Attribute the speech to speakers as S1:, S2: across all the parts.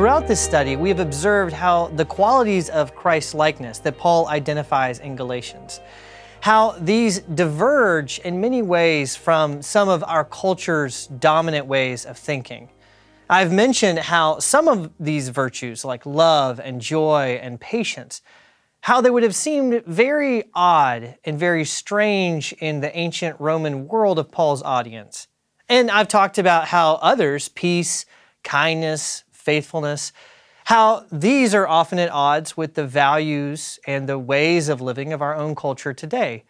S1: Throughout this study, we have observed how the qualities of Christ likeness that Paul identifies in Galatians, how these diverge in many ways from some of our culture's dominant ways of thinking. I've mentioned how some of these virtues, like love and joy and patience, how they would have seemed very odd and very strange in the ancient Roman world of Paul's audience. And I've talked about how others, peace, kindness, faithfulness, how these are often at odds with the values and the ways of living of our own culture today.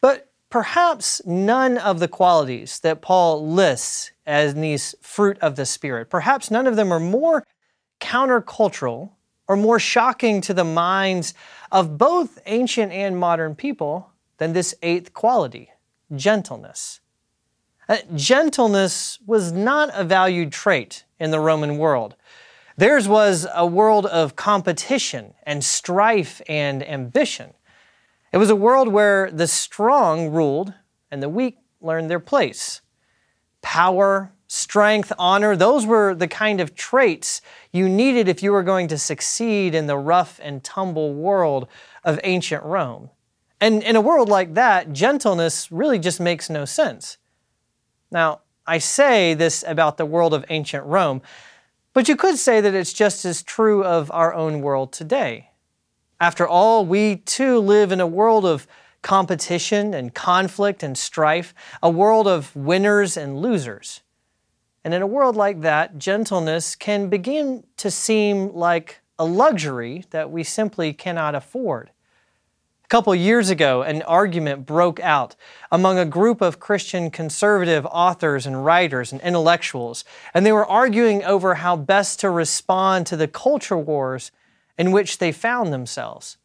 S1: But perhaps none of the qualities that Paul lists as these fruit of the Spirit, perhaps none of them are more countercultural or more shocking to the minds of both ancient and modern people than this eighth quality gentleness. Uh, gentleness was not a valued trait in the Roman world. Theirs was a world of competition and strife and ambition. It was a world where the strong ruled and the weak learned their place. Power, strength, honor, those were the kind of traits you needed if you were going to succeed in the rough and tumble world of ancient Rome. And in a world like that, gentleness really just makes no sense. Now, I say this about the world of ancient Rome, but you could say that it's just as true of our own world today. After all, we too live in a world of competition and conflict and strife, a world of winners and losers. And in a world like that, gentleness can begin to seem like a luxury that we simply cannot afford. A couple years ago, an argument broke out among a group of Christian conservative authors and writers and intellectuals, and they were arguing over how best to respond to the culture wars in which they found themselves.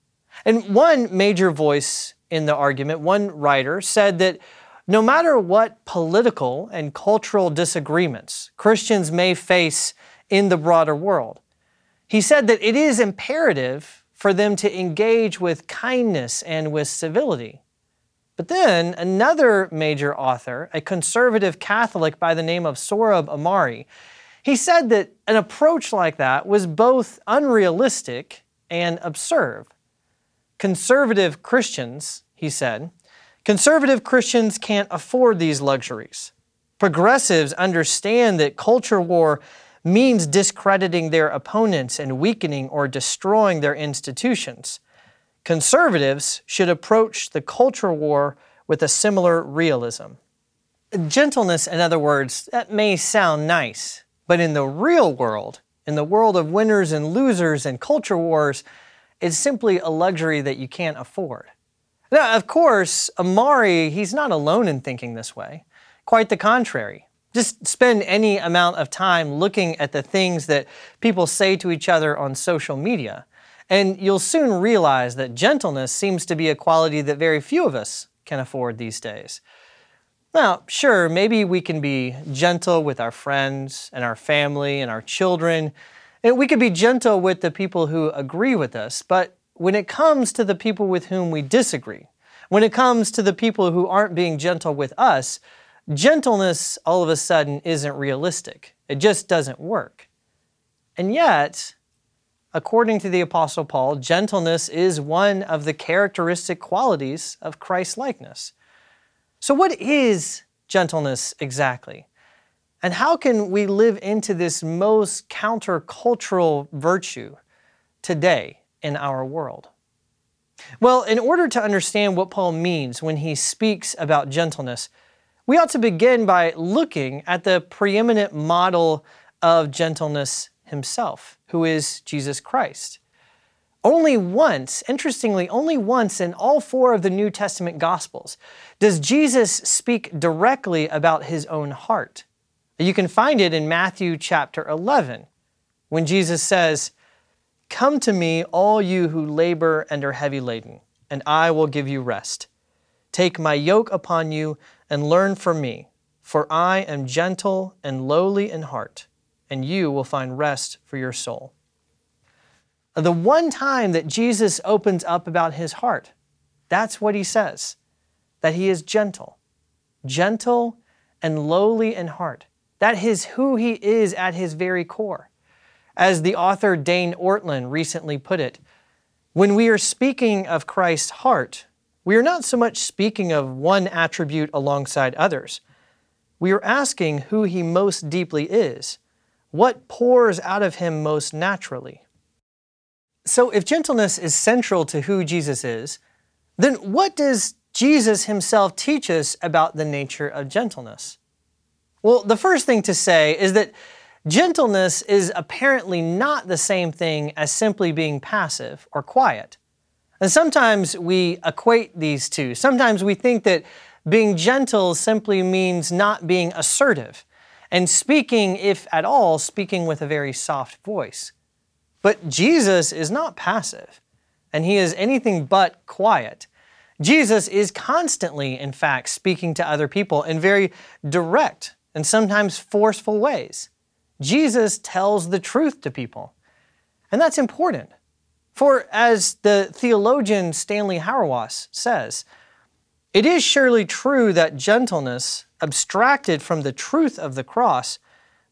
S1: And one major voice in the argument, one writer, said that no matter what political and cultural disagreements Christians may face in the broader world, he said that it is imperative for them to engage with kindness and with civility. But then another major author, a conservative Catholic by the name of Sohrab Ahmari, he said that an approach like that was both unrealistic and absurd. Conservative Christians, he said, conservative Christians can't afford these luxuries. Progressives understand that culture war means discrediting their opponents and weakening or destroying their institutions. Conservatives should approach the culture war with a similar realism. Gentleness, in other words, that may sound nice, but in the real world, in the world of winners and losers and culture wars, it's simply a luxury that you can't afford. Now, of course, Ahmari, he's not alone in thinking this way. Quite the contrary. Just spend any amount of time looking at the things that people say to each other on social media, and you'll soon realize that gentleness seems to be a quality that very few of us can afford these days. Now, sure, maybe we can be gentle with our friends and our family and our children, and we could be gentle with the people who agree with us, but when it comes to the people with whom we disagree, when it comes to the people who aren't being gentle with us, gentleness all of a sudden isn't realistic. It just doesn't work. And yet, according to the Apostle Paul, gentleness is one of the characteristic qualities of Christ likeness. So, what is gentleness exactly? And how can we live into this most countercultural virtue today in our world? Well, in order to understand what Paul means when he speaks about gentleness, we ought to begin by looking at the preeminent model of gentleness himself, who is Jesus Christ. Only once, interestingly, only once in all four of the New Testament Gospels does Jesus speak directly about his own heart. You can find it in Matthew chapter 11, when Jesus says, Come to me, all you who labor and are heavy laden, and I will give you rest. Take my yoke upon you and learn from me, for I am gentle and lowly in heart, and you will find rest for your soul. The one time that Jesus opens up about his heart, that's what he says that he is gentle, gentle and lowly in heart. That is who he is at his very core. As the author Dane Ortlund recently put it, when we are speaking of Christ's heart, we are not so much speaking of one attribute alongside others. We are asking who he most deeply is, what pours out of him most naturally. So, if gentleness is central to who Jesus is, then what does Jesus himself teach us about the nature of gentleness? Well, the first thing to say is that gentleness is apparently not the same thing as simply being passive or quiet. And sometimes we equate these two. Sometimes we think that being gentle simply means not being assertive and speaking, if at all, speaking with a very soft voice. But Jesus is not passive, and he is anything but quiet. Jesus is constantly, in fact, speaking to other people in very direct and sometimes forceful ways. Jesus tells the truth to people. And that's important. For as the theologian Stanley Hauerwas says, it is surely true that gentleness, abstracted from the truth of the cross,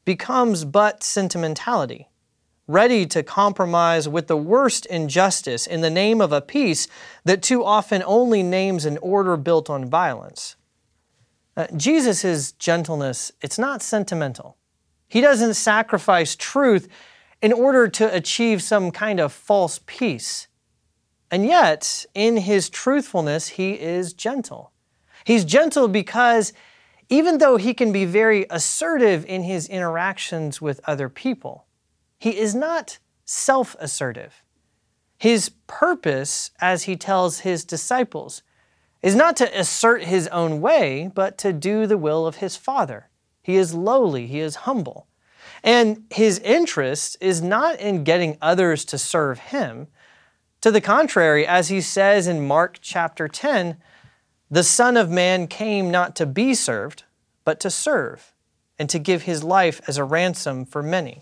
S1: becomes but sentimentality, ready to compromise with the worst injustice in the name of a peace that too often only names an order built on violence. Uh, Jesus' gentleness, it's not sentimental. He doesn't sacrifice truth in order to achieve some kind of false peace. And yet, in his truthfulness, he is gentle. He's gentle because even though he can be very assertive in his interactions with other people, he is not self assertive. His purpose, as he tells his disciples, is not to assert his own way, but to do the will of his Father. He is lowly, he is humble. And his interest is not in getting others to serve him. To the contrary, as he says in Mark chapter 10, the Son of Man came not to be served, but to serve, and to give his life as a ransom for many.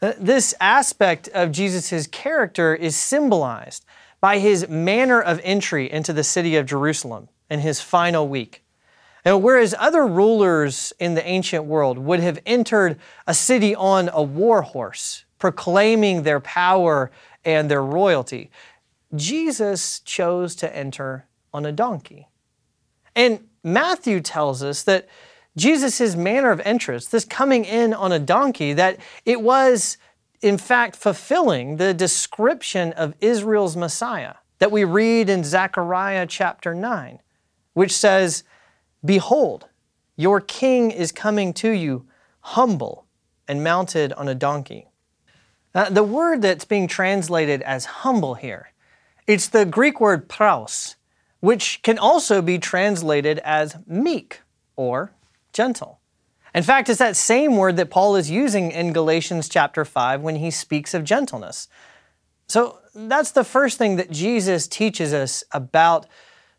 S1: This aspect of Jesus' character is symbolized by his manner of entry into the city of Jerusalem in his final week. And whereas other rulers in the ancient world would have entered a city on a war horse, proclaiming their power and their royalty, Jesus chose to enter on a donkey. And Matthew tells us that Jesus' manner of entrance, this coming in on a donkey, that it was in fact fulfilling the description of Israel's Messiah that we read in Zechariah chapter 9, which says, Behold, your king is coming to you, humble and mounted on a donkey. Uh, the word that's being translated as humble here, it's the Greek word praus, which can also be translated as meek or gentle. In fact, it's that same word that Paul is using in Galatians chapter 5 when he speaks of gentleness. So that's the first thing that Jesus teaches us about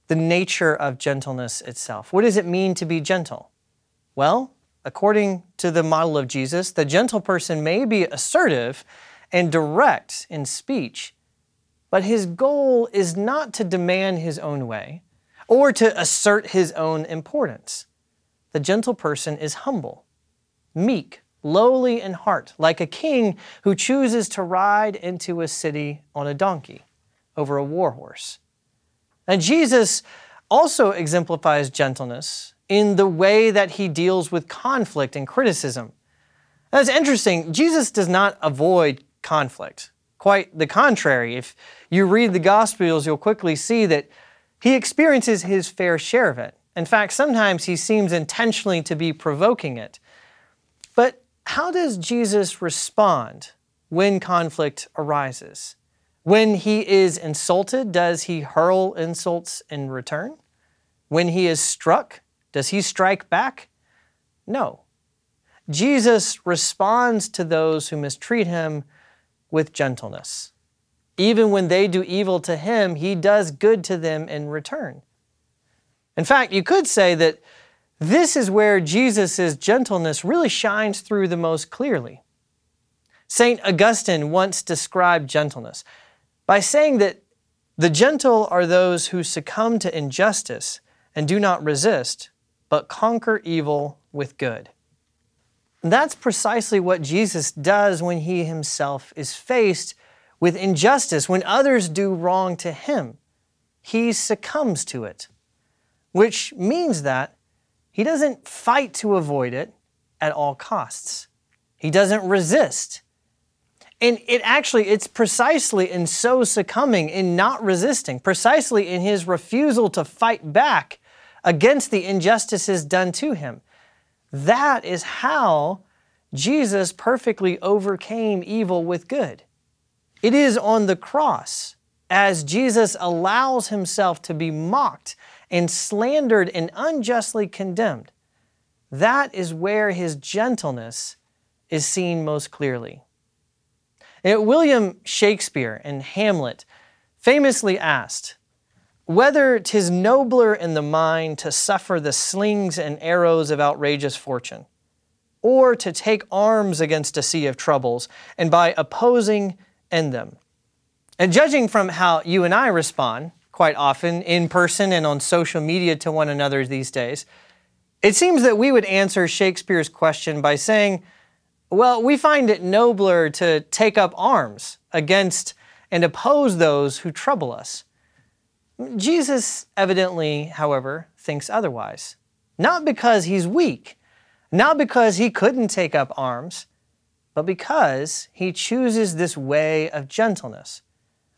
S1: the nature of gentleness itself. What does it mean to be gentle? Well, according to the model of Jesus, the gentle person may be assertive and direct in speech, but his goal is not to demand his own way or to assert his own importance. The gentle person is humble, meek, lowly in heart, like a king who chooses to ride into a city on a donkey over a war horse. And Jesus also exemplifies gentleness in the way that he deals with conflict and criticism. That's interesting. Jesus does not avoid conflict. Quite the contrary. If you read the Gospels, you'll quickly see that he experiences his fair share of it. In fact, sometimes he seems intentionally to be provoking it. But how does Jesus respond when conflict arises? When he is insulted, does he hurl insults in return? When he is struck, does he strike back? No. Jesus responds to those who mistreat him with gentleness. Even when they do evil to him, he does good to them in return. In fact, you could say that this is where Jesus' gentleness really shines through the most clearly. St. Augustine once described gentleness by saying that the gentle are those who succumb to injustice and do not resist, but conquer evil with good. That's precisely what Jesus does when he himself is faced with injustice, when others do wrong to him. He succumbs to it, which means that he doesn't fight to avoid it at all costs. He doesn't resist. And it actually, it's precisely in so succumbing, in not resisting, precisely in his refusal to fight back against the injustices done to him. That is how Jesus perfectly overcame evil with good. It is on the cross, as Jesus allows himself to be mocked and slandered and unjustly condemned. That is where his gentleness is seen most clearly. William Shakespeare in Hamlet famously asked, Whether 'tis nobler in the mind to suffer the slings and arrows of outrageous fortune, or to take arms against a sea of troubles, and by opposing end them. And judging from how you and I respond quite often in person and on social media to one another these days, it seems that we would answer Shakespeare's question by saying, well, we find it nobler to take up arms against and oppose those who trouble us. Jesus evidently, however, thinks otherwise. Not because he's weak, not because he couldn't take up arms, but because he chooses this way of gentleness.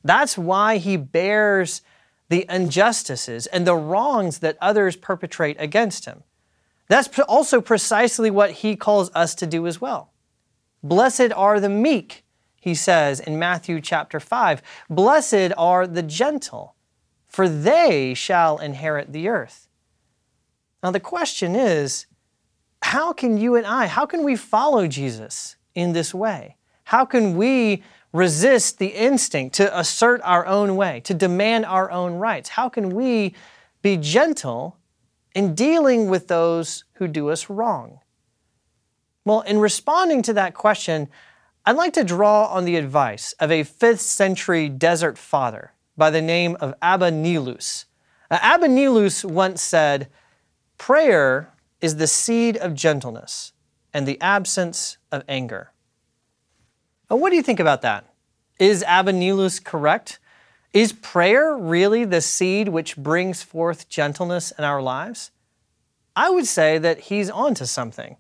S1: That's why he bears the injustices and the wrongs that others perpetrate against him. That's also precisely what he calls us to do as well. Blessed are the meek, he says in Matthew chapter 5. Blessed are the gentle, for they shall inherit the earth. Now, the question is how can you and I, how can we follow Jesus in this way? How can we resist the instinct to assert our own way, to demand our own rights? How can we be gentle in dealing with those who do us wrong? Well, in responding to that question, I'd like to draw on the advice of a 5th century desert father by the name of Abba Nilus. Now, Abba Nilus once said, Prayer is the seed of gentleness and the absence of anger. Now, what do you think about that? Is Abba Nilus correct? Is prayer really the seed which brings forth gentleness in our lives? I would say that he's onto something.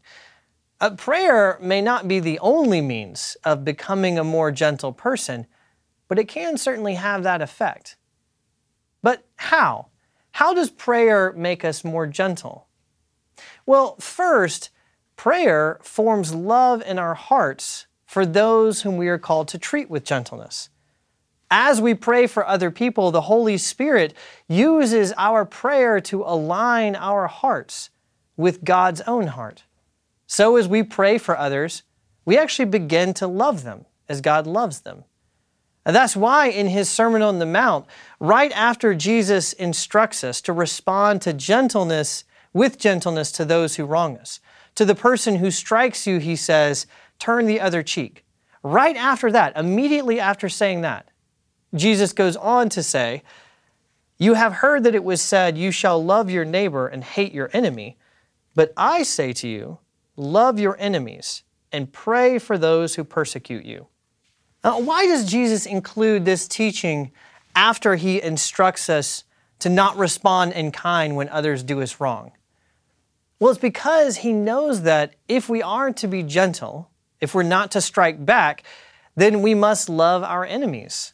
S1: A prayer may not be the only means of becoming a more gentle person, but it can certainly have that effect. But how? How does prayer make us more gentle? Well, first, prayer forms love in our hearts for those whom we are called to treat with gentleness. As we pray for other people, the Holy Spirit uses our prayer to align our hearts with God's own heart. So as we pray for others, we actually begin to love them as God loves them. And that's why in his Sermon on the Mount, right after Jesus instructs us to respond to gentleness with gentleness to those who wrong us, to the person who strikes you, he says, turn the other cheek. Right after that, immediately after saying that, Jesus goes on to say, You have heard that it was said, You shall love your neighbor and hate your enemy. But I say to you, love your enemies, and pray for those who persecute you. Now, why does Jesus include this teaching after he instructs us to not respond in kind when others do us wrong? Well, it's because he knows that if we are to be gentle, if we're not to strike back, then we must love our enemies.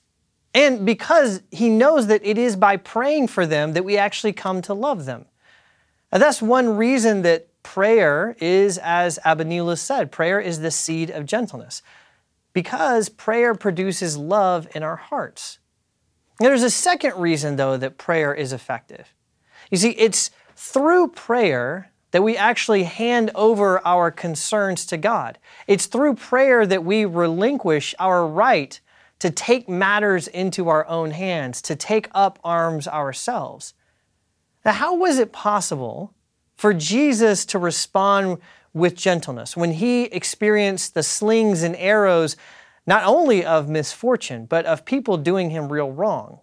S1: And because he knows that it is by praying for them that we actually come to love them. That's one reason that prayer is, as Abba said, prayer is the seed of gentleness because prayer produces love in our hearts. Now, there's a second reason, though, that prayer is effective. You see, it's through prayer that we actually hand over our concerns to God. It's through prayer that we relinquish our right to take matters into our own hands, to take up arms ourselves. Now, how was it possible for Jesus to respond with gentleness when he experienced the slings and arrows not only of misfortune, but of people doing him real wrong?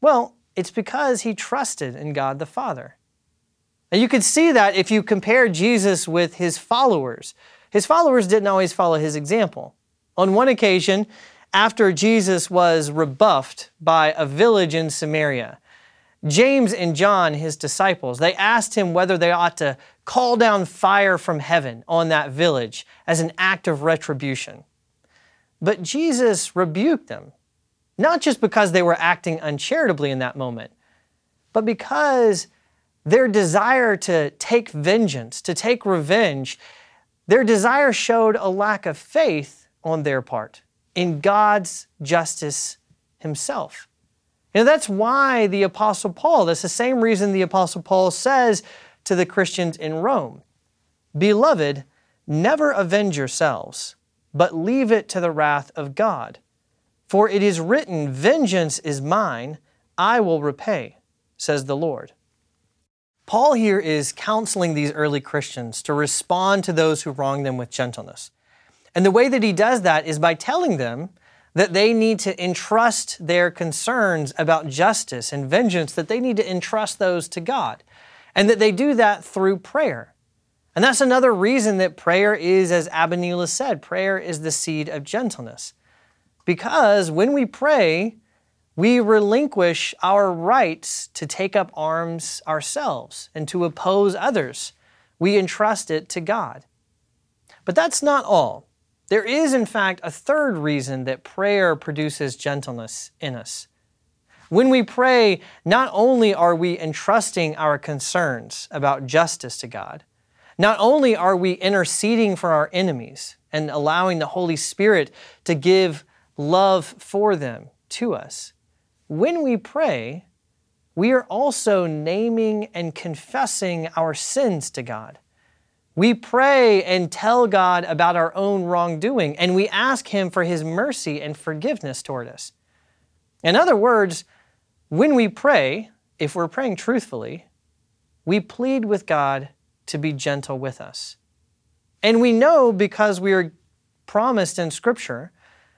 S1: Well, it's because he trusted in God the Father. And you can see that if you compare Jesus with his followers. His followers didn't always follow his example. On one occasion, after Jesus was rebuffed by a village in Samaria, James and John, his disciples, they asked him whether they ought to call down fire from heaven on that village as an act of retribution. But Jesus rebuked them, not just because they were acting uncharitably in that moment, but because their desire to take vengeance, to take revenge, their desire showed a lack of faith on their part in God's justice Himself. That's why the Apostle Paul, that's the same reason the Apostle Paul says to the Christians in Rome Beloved, never avenge yourselves, but leave it to the wrath of God. For it is written, Vengeance is mine, I will repay, says the Lord. Paul here is counseling these early Christians to respond to those who wrong them with gentleness. And the way that he does that is by telling them that they need to entrust their concerns about justice and vengeance, that they need to entrust those to God, and that they do that through prayer. And that's another reason that prayer is, as Abba Nilus said, prayer is the seed of gentleness. Because when we pray, we relinquish our rights to take up arms ourselves and to oppose others. We entrust it to God. But that's not all. There is, in fact, a third reason that prayer produces gentleness in us. When we pray, not only are we entrusting our concerns about justice to God, not only are we interceding for our enemies and allowing the Holy Spirit to give love for them to us, when we pray, we are also naming and confessing our sins to God. We pray and tell God about our own wrongdoing, and we ask Him for His mercy and forgiveness toward us. In other words, when we pray, if we're praying truthfully, we plead with God to be gentle with us. And we know because we are promised in Scripture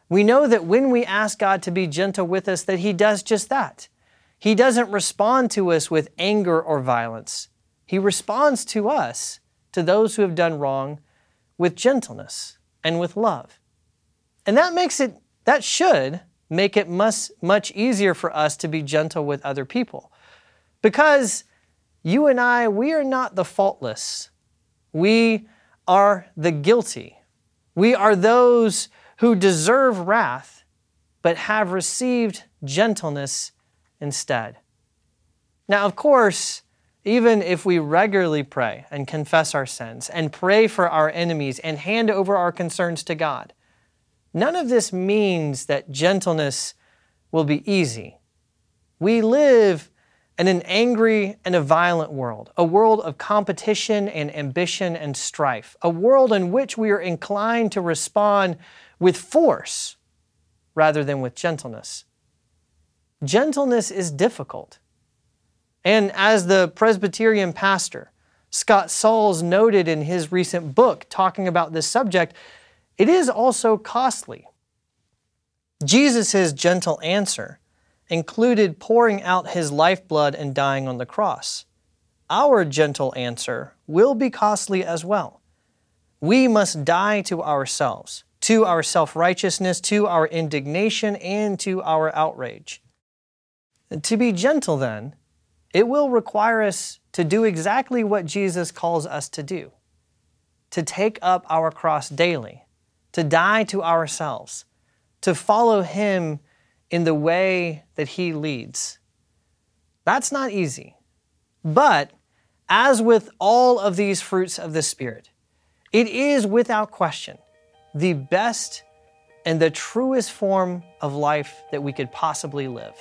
S1: we know that when we ask God to be gentle with us, that He does just that. He doesn't respond to us with anger or violence. He responds to us, to those who have done wrong, with gentleness and with love. And that makes it, that should make it much, much easier for us to be gentle with other people. Because you and I, we are not the faultless. We are the guilty. We are those who deserve wrath, but have received gentleness instead. Now, of course, even if we regularly pray and confess our sins and pray for our enemies and hand over our concerns to God, none of this means that gentleness will be easy. We live in an angry and a violent world, a world of competition and ambition and strife, a world in which we are inclined to respond with force rather than with gentleness. Gentleness is difficult. And as the Presbyterian pastor, Scott Sauls noted in his recent book talking about this subject, it is also costly. Jesus' gentle answer included pouring out his lifeblood and dying on the cross. Our gentle answer will be costly as well. We must die to ourselves to our self righteousness, to our indignation, and to our outrage. To be gentle, then, it will require us to do exactly what Jesus calls us to do to take up our cross daily, to die to ourselves, to follow Him in the way that He leads. That's not easy. But as with all of these fruits of the Spirit, it is without question the best and the truest form of life that we could possibly live.